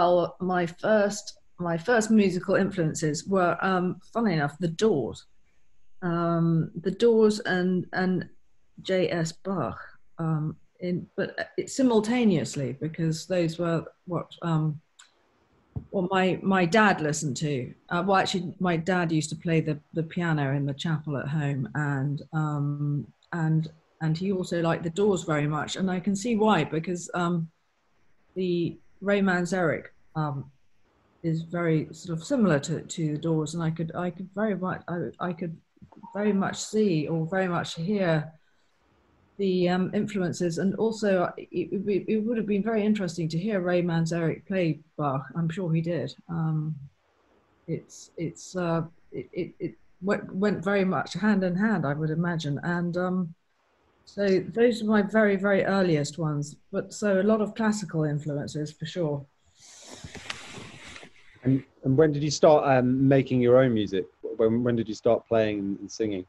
Well, my first my first musical influences were, um, funnily enough, The Doors, um, The Doors, and and J.S. Bach. Um, in, but it simultaneously because those were what um, what my my dad listened to. Uh, well, actually, my dad used to play the the piano in the chapel at home, and um, and and he also liked the Doors very much, and I can see why because um, the Ray Manzarek um, is very sort of similar to, to the Doors, and I could I could very much I, I could very much see or very much hear the um, influences, and also it, it, it, would have been very interesting to hear Ray Manzarek play Bach. I'm sure he did. Um, it's it's uh, it, it, it went, went very much hand in hand, I would imagine, and um, so those are my very very earliest ones. But so a lot of classical influences for sure. And, and when did you start um, making your own music? When, when did you start playing and singing?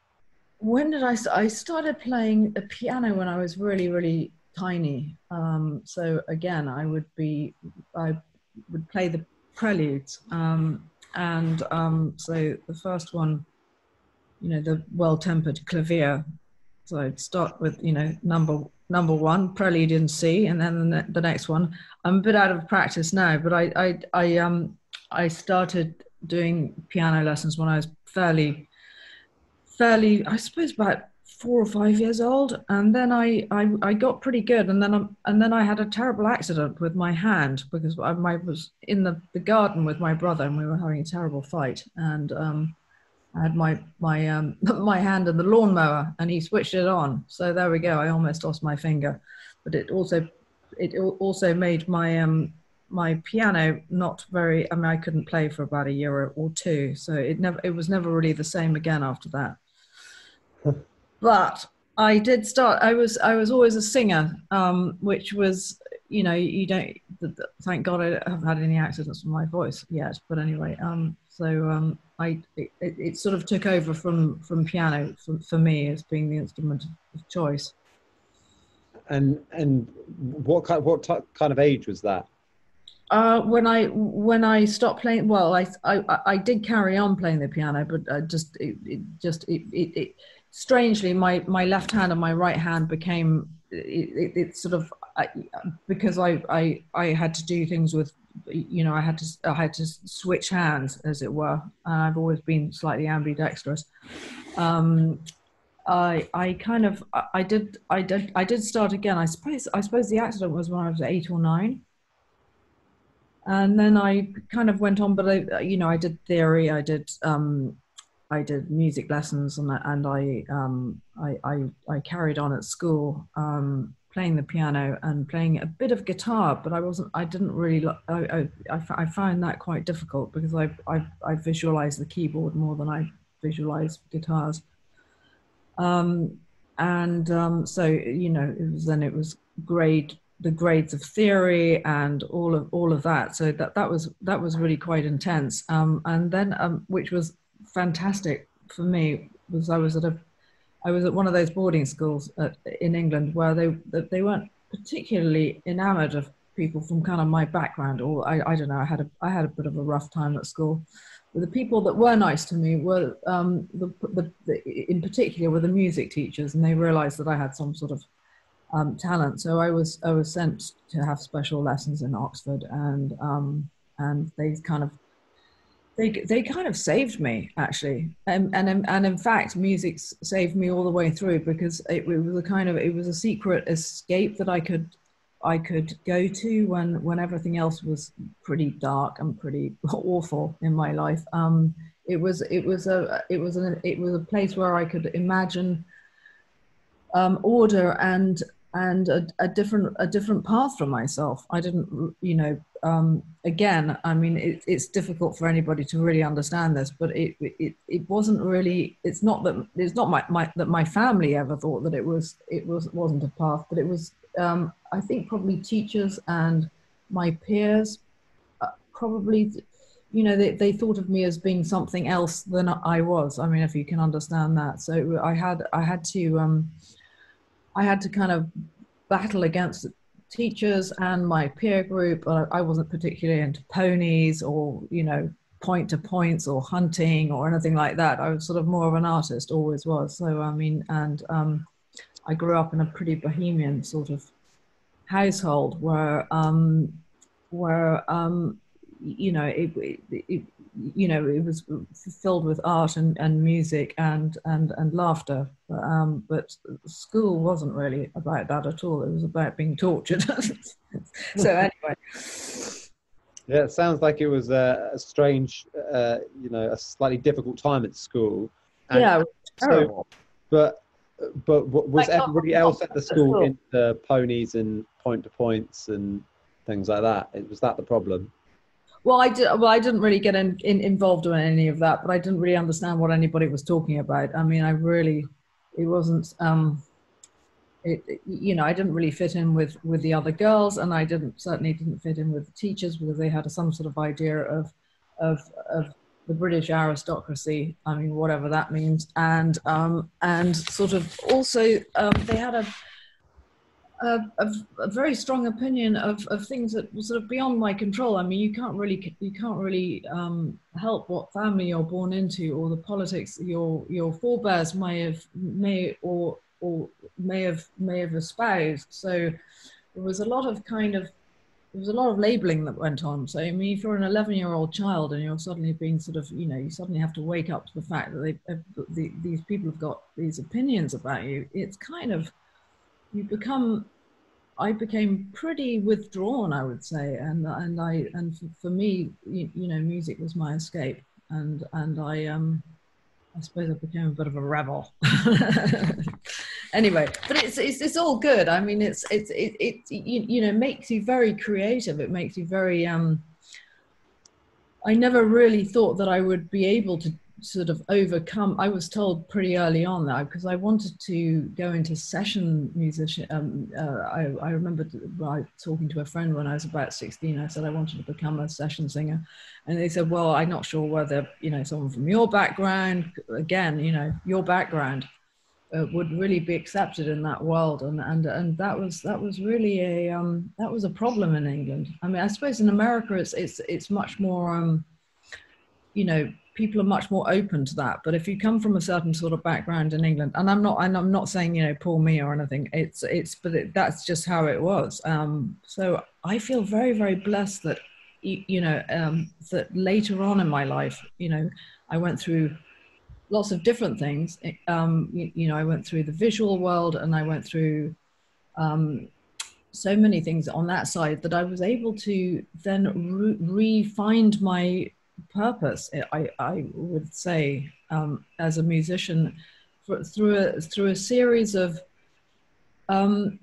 When did I? I started playing a piano when I was really, really tiny. Um, so again, I would be, I would play the preludes, um, and um, so the first one, you know, the well-tempered clavier. So I'd start with, you know, number number one, prelude C, and then the, the next one. I'm a bit out of practice now, but I, I, I um, I started doing piano lessons when I was fairly, fairly, I suppose about four or five years old, and then I, I, I got pretty good, and then I, and then I had a terrible accident with my hand because I, I was in the, the garden with my brother, and we were having a terrible fight, and um, I had my my um, my hand in the lawnmower, and he switched it on. So there we go. I almost lost my finger, but it also it also made my um, my piano not very i mean i couldn't play for about a year or two so it never it was never really the same again after that but i did start i was i was always a singer um, which was you know you don't thank god i haven't had any accidents with my voice yet but anyway um, so um, i it, it, sort of took over from from piano for, for me as being the instrument of choice. And and what kind what t- kind of age was that? Uh, when I when I stopped playing, well, I, I I did carry on playing the piano, but I just it, it just it, it, it, strangely my my left hand and my right hand became it, it, sort of I, because I, I I had to do things with you know I had to I had to switch hands as it were. And I've always been slightly ambidextrous. Um, I I kind of I did I did I did start again. I suppose I suppose the accident was when I was eight or nine and then I kind of went on, but I, you know, I did theory, I did, um, I did music lessons, and I, and I, um, I, I, I, carried on at school um, playing the piano and playing a bit of guitar, but I wasn't, I didn't really, I, I, I, found that quite difficult because I, I, I visualize the keyboard more than I visualize guitars. Um, and um, so, you know, it was, then it was grade the grades of theory and all of all of that. So that that was that was really quite intense. Um, and then um, which was fantastic for me was I was at a I was at one of those boarding schools at, in England where they they weren't particularly enamored of people from kind of my background or I, I don't know I had a I had a bit of a rough time at school. But the people that were nice to me were um, the, the, the, in particular were the music teachers and they realized that I had some sort of um, talent. So I was I was sent to have special lessons in Oxford, and um, and they kind of they they kind of saved me actually, and and and in fact, music saved me all the way through because it, it was a kind of it was a secret escape that I could I could go to when when everything else was pretty dark and pretty awful in my life. Um, it was it was a it was a it was a place where I could imagine um, order and and a, a, different a different path for myself. I didn't, you know, um, again, I mean, it, it's difficult for anybody to really understand this, but it, it it wasn't really. It's not that it's not my, my that my family ever thought that it was it was wasn't a path, but it was. Um, I think probably teachers and my peers uh, probably you know they, they thought of me as being something else than i was i mean if you can understand that so i had i had to um I had to kind of battle against teachers and my peer group. I wasn't particularly into ponies or, you know, point to points or hunting or anything like that. I was sort of more of an artist, always was. So, I mean, and um, I grew up in a pretty bohemian sort of household where, um, where um, you know, it, it, it, you know, it was filled with art and, and music and and and laughter. Um, but school wasn't really about that at all. It was about being tortured. so anyway. Yeah, it sounds like it was a, a strange, uh, you know, a slightly difficult time at school. And yeah, so, but but was everybody else at the school into ponies and point to points and things like that? Was that the problem? Well, I did. Well, I didn't really get in, in, involved in any of that, but I didn't really understand what anybody was talking about. I mean, I really, it wasn't. Um, it, it, you know, I didn't really fit in with with the other girls, and I didn't certainly didn't fit in with the teachers because they had some sort of idea of of of the British aristocracy. I mean, whatever that means, and um, and sort of also um, they had a a, a, a, very strong opinion of, of things that were sort of beyond my control. I mean, you can't really you can't really um, help what family you're born into or the politics your your forebears may have may or or may have may have espoused. So there was a lot of kind of there was a lot of labeling that went on. So I mean, if you're an 11 year old child and you're suddenly being sort of you know you suddenly have to wake up to the fact that they, the, these people have got these opinions about you, it's kind of you become I became pretty withdrawn, I would say, and and I and for, for me, you, you, know, music was my escape, and and I um, I suppose I became a bit of a rebel. anyway, but it's, it's it's all good. I mean, it's it's it, it you, you know makes you very creative. It makes you very um. I never really thought that I would be able to sort of overcome i was told pretty early on that because i wanted to go into session musician um, uh, I, I remember talking to a friend when i was about 16 i said i wanted to become a session singer. And they said well i'm not sure whether you know someone from your background again you know your background uh, would really be accepted in that world. And and and that was that was really a um, that was a problem in england. I mean i suppose in america it's it's it's much more um, you know people are much more open to that. But if you come from a certain sort of background in England, and I'm not, and I'm not saying you know poor me or anything. It's it's, but it, that's just how it was. Um, so I feel very very blessed that you know um, that later on in my life, you know, I went through lots of different things. Um, you, you, know, I went through the visual world, and I went through. Um, so many things on that side that I was able to then re- find my purpose, I, I would say, um, as a musician, for, through a through a series of um,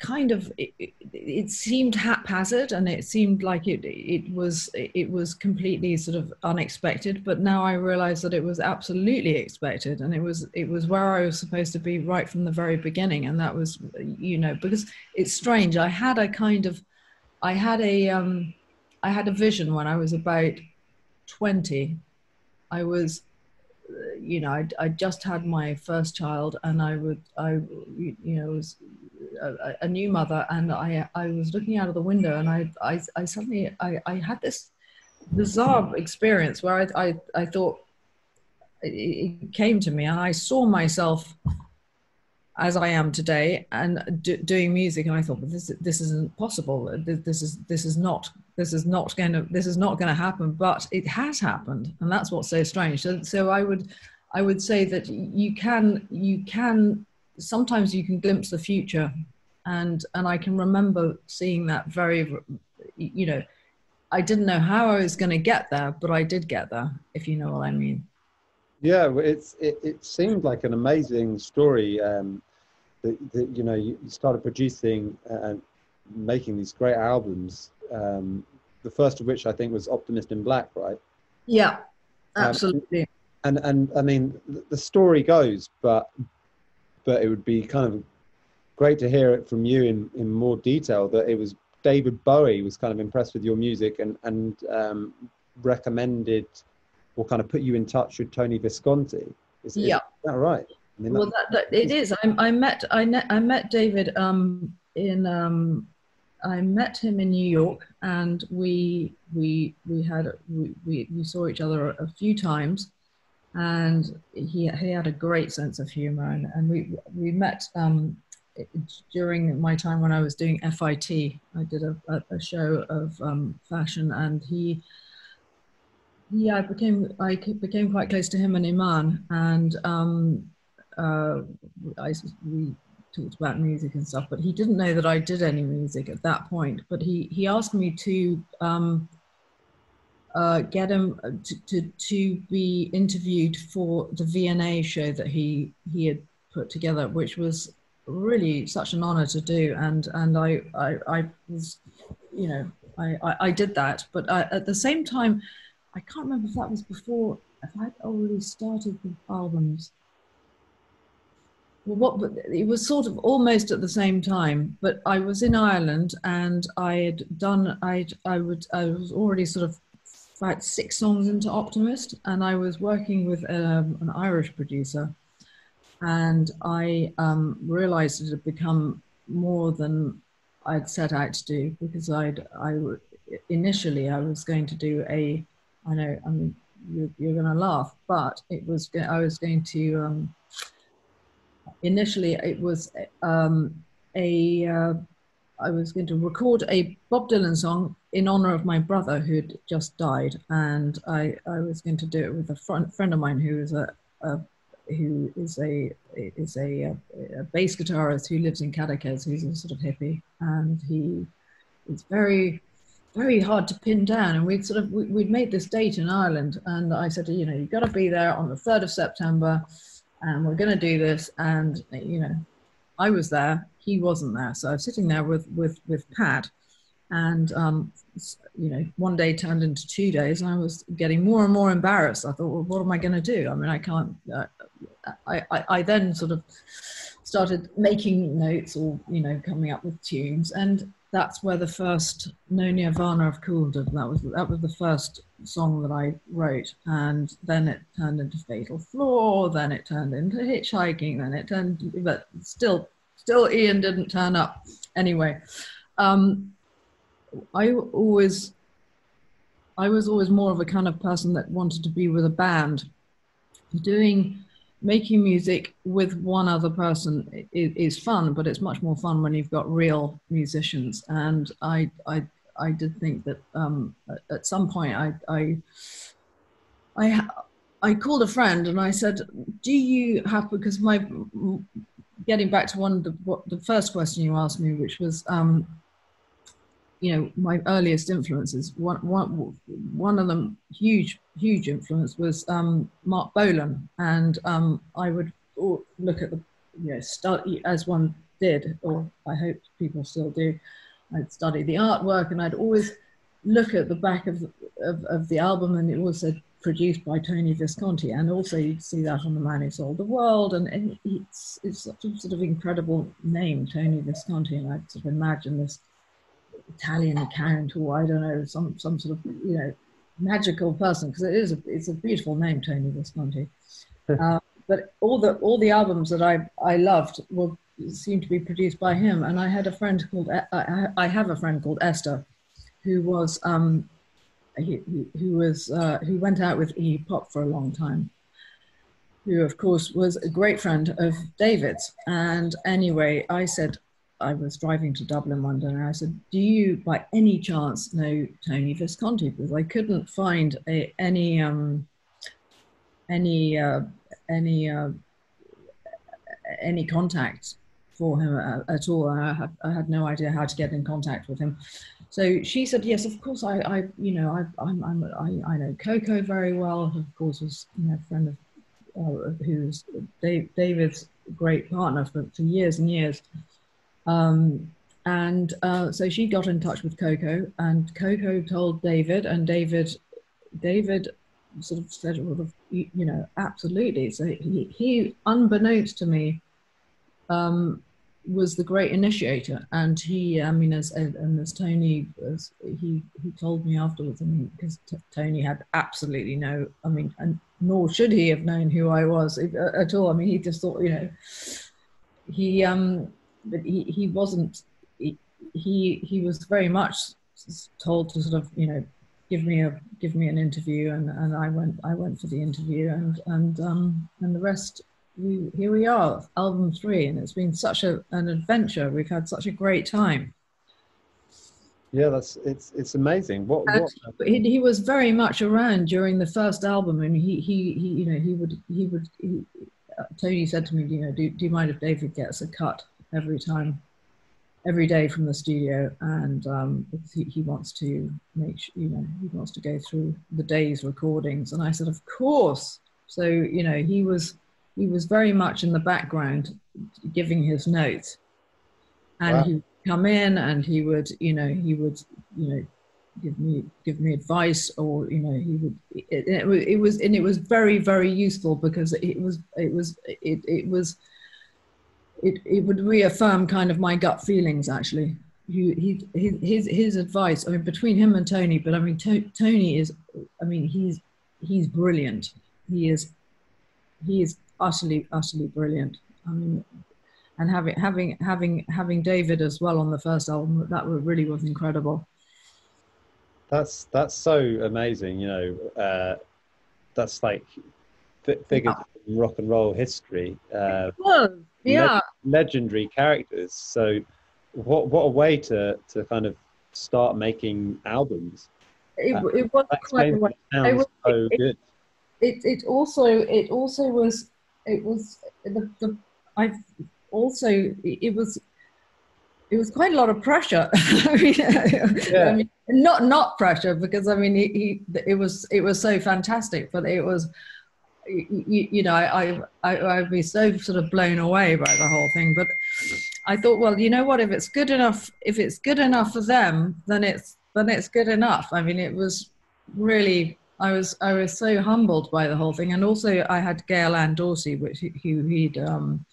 kind of it, it, seemed haphazard and it seemed like it it was it was completely sort of unexpected but now i realize that it was absolutely expected and it was it was where i was supposed to be right from the very beginning and that was you know because it's strange i had a kind of i had a um I had a vision when I was about 20. I was, you know, I, I just had my first child and I would, I, you know, was a, a, new mother and I, I was looking out of the window and I, I, I suddenly, I, I had this bizarre experience where I, I, I thought it came to me and I saw myself as I am today and doing music. And I thought, well, this this isn't possible. This is this is not this is not going to this is not going to happen. But it has happened, and that's what's so strange. So, so I would I would say that you can you can sometimes you can glimpse the future, and and I can remember seeing that very, you know. I didn't know how I was going to get there, but I did get there, if you know what I mean. Yeah, it's it, it seemed like an amazing story. Um, that, that you know you started producing and making these great albums. Um, the first of which I think was Optimist in Black, right? Yeah, um, absolutely. Um, and and I mean the story goes, but but it would be kind of great to hear it from you in in more detail. That it was David Bowie was kind of impressed with your music and and um, recommended or kind of put you in touch with Tony Visconti. Is, yeah. is that right? I mean, well, that, that, it is. I, I met I, met I met David um, in um, I met him in New York, and we we we had we, we, saw each other a few times, and he he had a great sense of humor, and, and we we met um, during my time when I was doing FIT. I did a, a, a show of um, fashion, and he yeah, I became I became quite close to him and Iman, and um, uh, I we talked about music and stuff, but he didn't know that I did any music at that point. But he he asked me to um, uh, get him uh, to, to, to be interviewed for the V&A show that he he had put together, which was really such an honor to do. And and I I, I was, you know, I, I, I did that. But I, at the same time, I can't remember if that was before if I'd already started the albums what it was sort of almost at the same time, but I was in Ireland and I had done I I would I was already sort of about six songs into Optimist, and I was working with um, an Irish producer, and I um, realized it had become more than I'd set out to do because I'd I initially I was going to do a I know I mean you're, you're going to laugh, but it was I was going to um, initially it was um, a uh, I was going to record a Bob Dylan song in honor of my brother who had just died, and I, I was going to do it with a friend, friend of mine who is a, a who is a is a, a, bass guitarist who lives in Cadaqués, who's a sort of hippie, and he is very very hard to pin down. And we'd sort of we'd made this date in Ireland, and I said, you know, you've got to be there on the third of September and we're going to do this. And, you know, I was there, he wasn't there. So I was sitting there with, with, with Pat. And, um, you know, one day turned into two days, and I was getting more and more embarrassed. I thought, well, what am I going to do? I mean, I can't. Uh, I, I, I then sort of started making notes or, you know, coming up with tunes. And that's where the first No Nirvana of Cool did. That was that was the first song that I wrote, and then it turned into Fatal Flaw. Then it turned into Hitchhiking. Then it turned, but still, still Ian didn't turn up. Anyway, um, I always, I was always more of a kind of person that wanted to be with a band, doing making music with one other person is, is, fun, but it's much more fun when you've got real musicians. And I, I, I did think that um, at, some point I, I, I, I called a friend and I said, "Do you have?" Because my getting back to one of the what, the first question you asked me, which was um, you know my earliest influences one, one, one of them huge huge influence was um, marc bolan and um, i would look at the you know as one did or i hope people still do i'd study the artwork and i'd always look at the back of the, of, of the album and it was said produced by tony visconti and also you'd see that on the man who sold the world and, and it's, it's such a sort of incredible name tony visconti and i sort of imagine this Italian account or I don't know some some sort of you know magical person because it is a, it's a beautiful name Tony Visconti. uh, but all the all the albums that I I loved were seemed to be produced by him. And I had a friend called I, have a friend called Esther, who was um, he, who was uh, who went out with E Pop for a long time. Who, of course, was a great friend of David's. And anyway, I said, I was driving to Dublin one day and I said, Do you by any chance know Tony Visconti? Because I couldn't find a, any um, any uh, any uh, any contact for him at, at all. I had, I had no idea how to get in contact with him. So she said, "Yes, of course. I, I you know, I, I'm, I'm, I, I know Coco very well. Of course, was you know, a friend of uh, who's Dave, David's great partner for, for years and years." Um, and uh, so she got in touch with Coco, and Coco told David, and David, David sort of said, well, you, know, absolutely. So he, he unbeknownst to me, um, was the great initiator, and he, I mean, as and as Tony, as he he told me afterwards, I mean, because Tony had absolutely no, I mean, and nor should he have known who I was at all. I mean, he just thought, you know, he um but he, he wasn't he he was very much told to sort of you know give me a give me an interview and, and I went I went for the interview and and um and the rest we here we are album three and it's been such a, an adventure. We've had such a great time. Yeah that's it's it's amazing. What, what? He, he was very much around during the first album and he he, he you know he would he would he, uh, Tony said to me you know do, do you mind if David gets a cut every time every day from the studio? And um, he, he, wants to make sure, you know he wants to go through the day's recordings. And i said of course. So you know he was he was very much in the background giving his notes and wow. he would come in and he would you know he would you know give me give me advice or you know he would it, it, it was and it was very very useful because it was it was it, it was it, it would reaffirm kind of my gut feelings actually. He, he, his, his advice, I mean, between him and Tony, but I mean, to, Tony is, I mean, he's, he's brilliant. He is, he is utterly, utterly brilliant. I mean, and having, having, having, having David as well on the first album, that really was incredible. That's, that's so amazing. You know, uh, that's like figures yeah. rock and roll history. Uh, yeah legendary characters so what what a way to to kind of start making albums it, it was quite it was, so it, good it, it also it also was it was the, the i also it was it was quite a lot of pressure. I, mean, yeah. I mean, not not pressure because I mean, he, he, it was it was so fantastic, but it was you, you know, I, I, I'd be so sort of blown away by the whole thing. But I thought, well, you know what? If it's good enough, if it's good enough for them, then it's then it's good enough. I mean, it was really. I was I was so humbled by the whole thing, and also I had Gail Ann Dorsey, which who he'd um,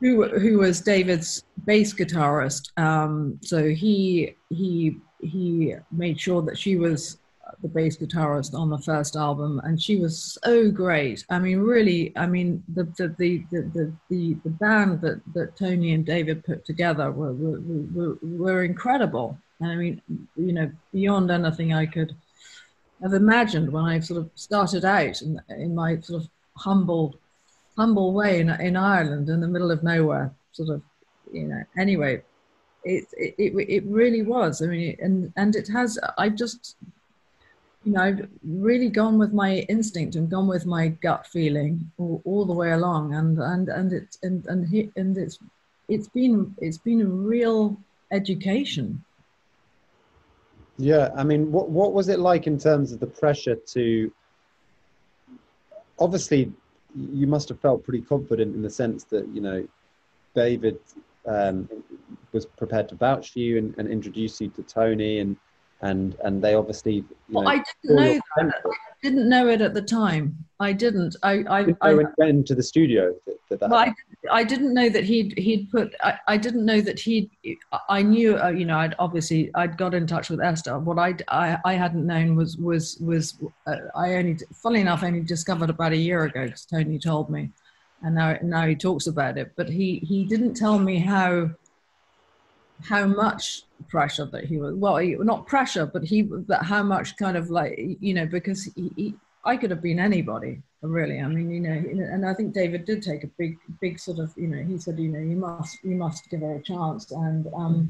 who who was David's bass guitarist. Um, so he he he made sure that she was the bass guitarist on the first album, and she was so great. I mean, really, I mean, the the the the the, the band that, that Tony and David put together were were, were were incredible. I mean, you know, beyond anything I could have imagined when I sort of started out in, in my sort of humble humble way in, in Ireland in the middle of nowhere, sort of, you know. Anyway, it it it, really was. I mean, and and it has. I just you know, I've really gone with my instinct and gone with my gut feeling all, all the way along, and and and it's and and he, and it's it's been it's been a real education. Yeah, I mean, what what was it like in terms of the pressure to? Obviously, you must have felt pretty confident in the sense that you know, David um, was prepared to vouch for you and, and introduce you to Tony and and and they obviously. well, know, I didn't know that. I didn't know it at the time. I didn't. I I, I went into the studio. That, that, well, I, I didn't know that he'd he'd put. I, I didn't know that he'd. I knew. Uh, you know, I'd obviously I'd got in touch with Esther. What I I, I hadn't known was was was uh, I only. Funnily enough, only discovered about a year ago because Tony told me, and now now he talks about it. But he he didn't tell me how how much pressure that he was well he, not pressure but he that how much kind of like you know because he, he, i could have been anybody really i mean you know and i think david did take a big big sort of you know he said you know you must you must give her a chance and um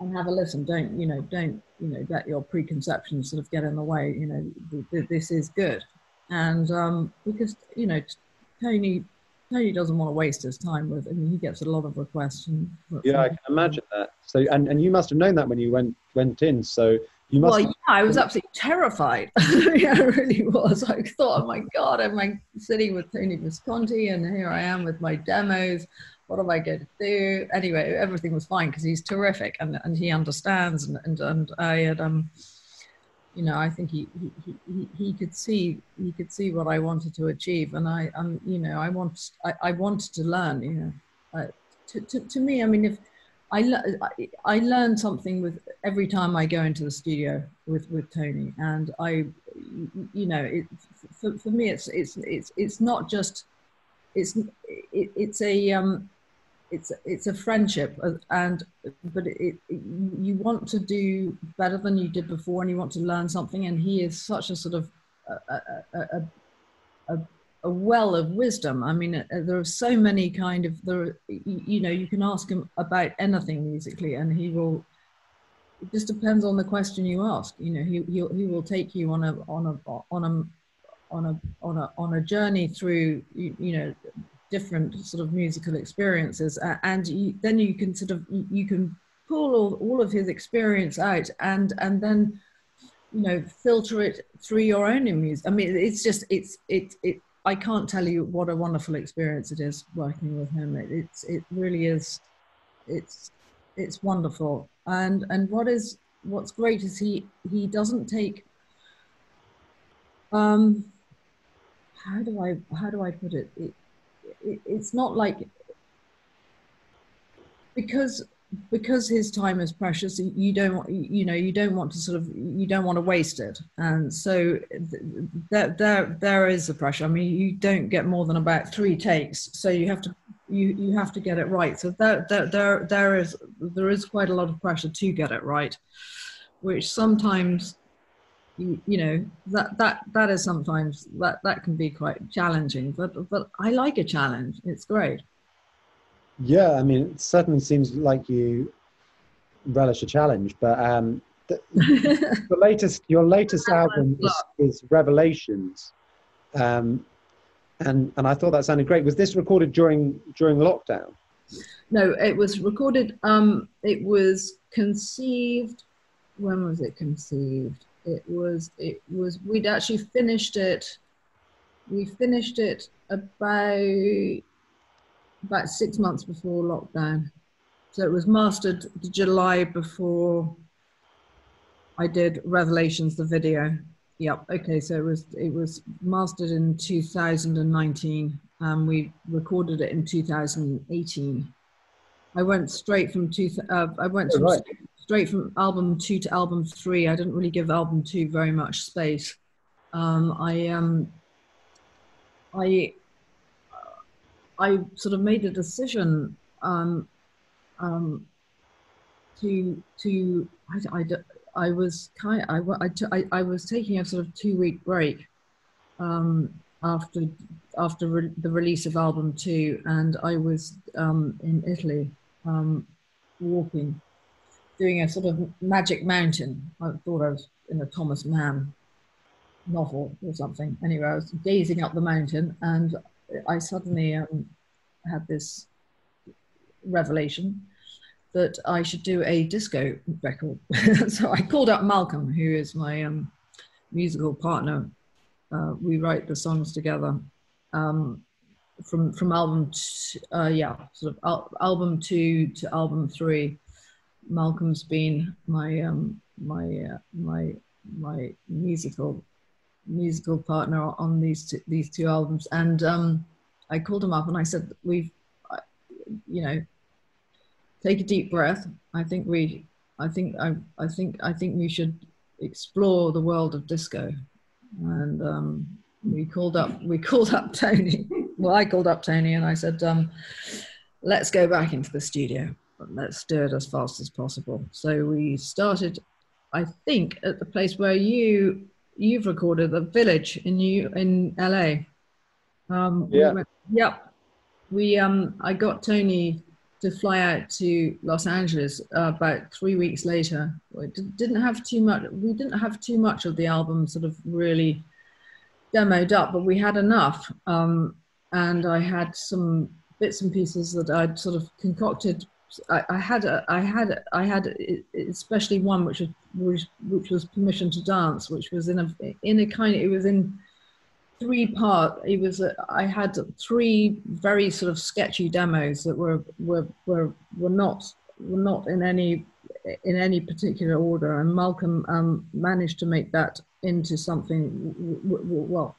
and have a listen don't you know don't you know let your preconceptions sort of get in the way you know this is good and um because you know tony Tony doesn't want to waste his time with. I mean, he gets a lot of requests. And, yeah, I can imagine that. So, and, and you must have known that when you went went in. So. Well, yeah, I was absolutely terrified. yeah, I really was. I thought, oh my god, I'm I sitting with Tony Visconti, and here I am with my demos. What am I going to do? Anyway, everything was fine because he's terrific and, and he understands. And, and, and I had um you know, I think he, he, he, he could see he could see what I wanted to achieve, and I, um, you know, I want I, I wanted to learn. You know, uh, to, to, to me, I mean, if I, I I learn something with every time I go into the studio with with Tony, and I, you know, it, for, for me, it's it's it's it's not just it's it, it's a um it's it's a friendship uh, and but it, it, you want to do better than you did before and you want to learn something and he is such a sort of a, a, a, a well of wisdom. I mean uh, there are so many kind of there you know you can ask him about anything musically and he will it just depends on the question you ask. You know he he, he will take you on a on a on a on a on a on a journey through you, you know different sort of musical experiences. Uh, and you, then you can sort of you can pull all, all of his experience out and and then you know filter it through your own music i mean it's just it's it it i can't tell you what a wonderful experience it is working with him. It, it's it really is it's it's wonderful. And and what is what's great is he he doesn't take um how do i how do i put it, it it, it's not like because because his time is precious you don't you know you don't want to sort of you don't want to waste it. And so there there there is a pressure. I mean you don't get more than about three takes so you have to you you have to get it right. So there there there, there is there is quite a lot of pressure to get it right which sometimes you, you know that that that is sometimes that that can be quite challenging but but i like a challenge. It's great yeah i mean it certainly seems like you relish a challenge but um the, the latest your latest album is, is revelations. Um and and i thought that sounded great. Was this recorded during during lockdown? No it was recorded um it was conceived when was it conceived? It was it was we'd actually finished it we finished it about about six months before lockdown so it was mastered july before i did revelations the video yep okay so it was it was mastered in 2019 and we recorded it in 2018 i went straight from two uh, i went oh, right straight from album two to album three. I didn't really give album two very much space. Um, I um, I I sort of made a decision um, um, to to I, I, I was kind I, I, I, I was taking a sort of two week break um, after after re- the release of album two, and I was um, in Italy um, walking doing a sort of magic mountain. I thought I was in a Thomas Mann novel or something. Anyway, I was gazing up the mountain and I suddenly um, had this revelation that I should do a disco record. so I called up Malcolm, who is my um, musical partner. Uh, we write the songs together. Um, from from album, t- uh, yeah, sort of al- album two to album three, Malcolm's been my um, my uh, my my musical musical partner on these two, these two albums, and um, I called him up and I said, "We've, you know, take a deep breath. I think we, I think I, I think I think we should explore the world of disco." And um, we called up we called up Tony. well, I called up Tony and I said, um, "Let's go back into the studio." let's do it as fast as possible. So we started, I think, at the place where you you've recorded the village in you in LA. Um, yeah. We went, yep. We um I got Tony to fly out to Los Angeles uh, about three weeks later. We didn't have too much. We didn't have too much of the album sort of really demoed up, but we had enough. Um, and I had some bits and pieces that I'd sort of concocted I, had a, I had I had especially one which was which, which was permission to dance, which was in a in a kind it was in three part. It was a, I had three very sort of sketchy demos that were were were were not were not in any in any particular order, and Malcolm um, managed to make that into something well.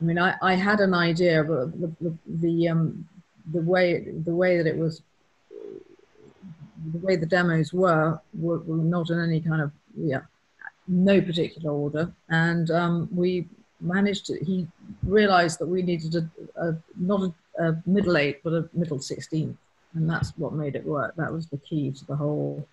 I mean, I, I had an idea, but the the, the um the way the way that it was the way the demos were, were, were not in any kind of yeah no particular order and um, we managed to he realized that we needed a, a not a, a, middle eight but a middle sixteenth, and that's what made it work. That was the key to the whole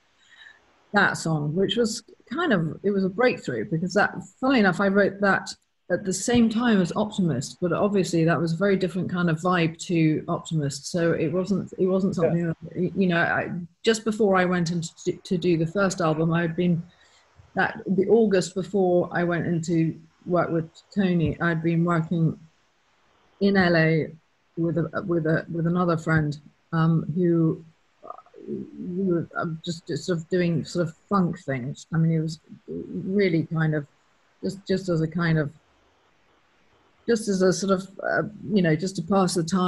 that song, which was kind of it was a breakthrough because that, funnily enough, I wrote that at the same time as Optimist, but obviously that was a very different kind of vibe to Optimist. So it wasn't it wasn't something yeah. that, you know. I, just before I went into to do the first album, I had been that the August before I went into work with Tony, I'd been working in LA with a with a with another friend um, who we were um, just, just sort of doing sort of funk things. I mean, it was really kind of just just as a kind of just as a sort of uh, you know just to pass the time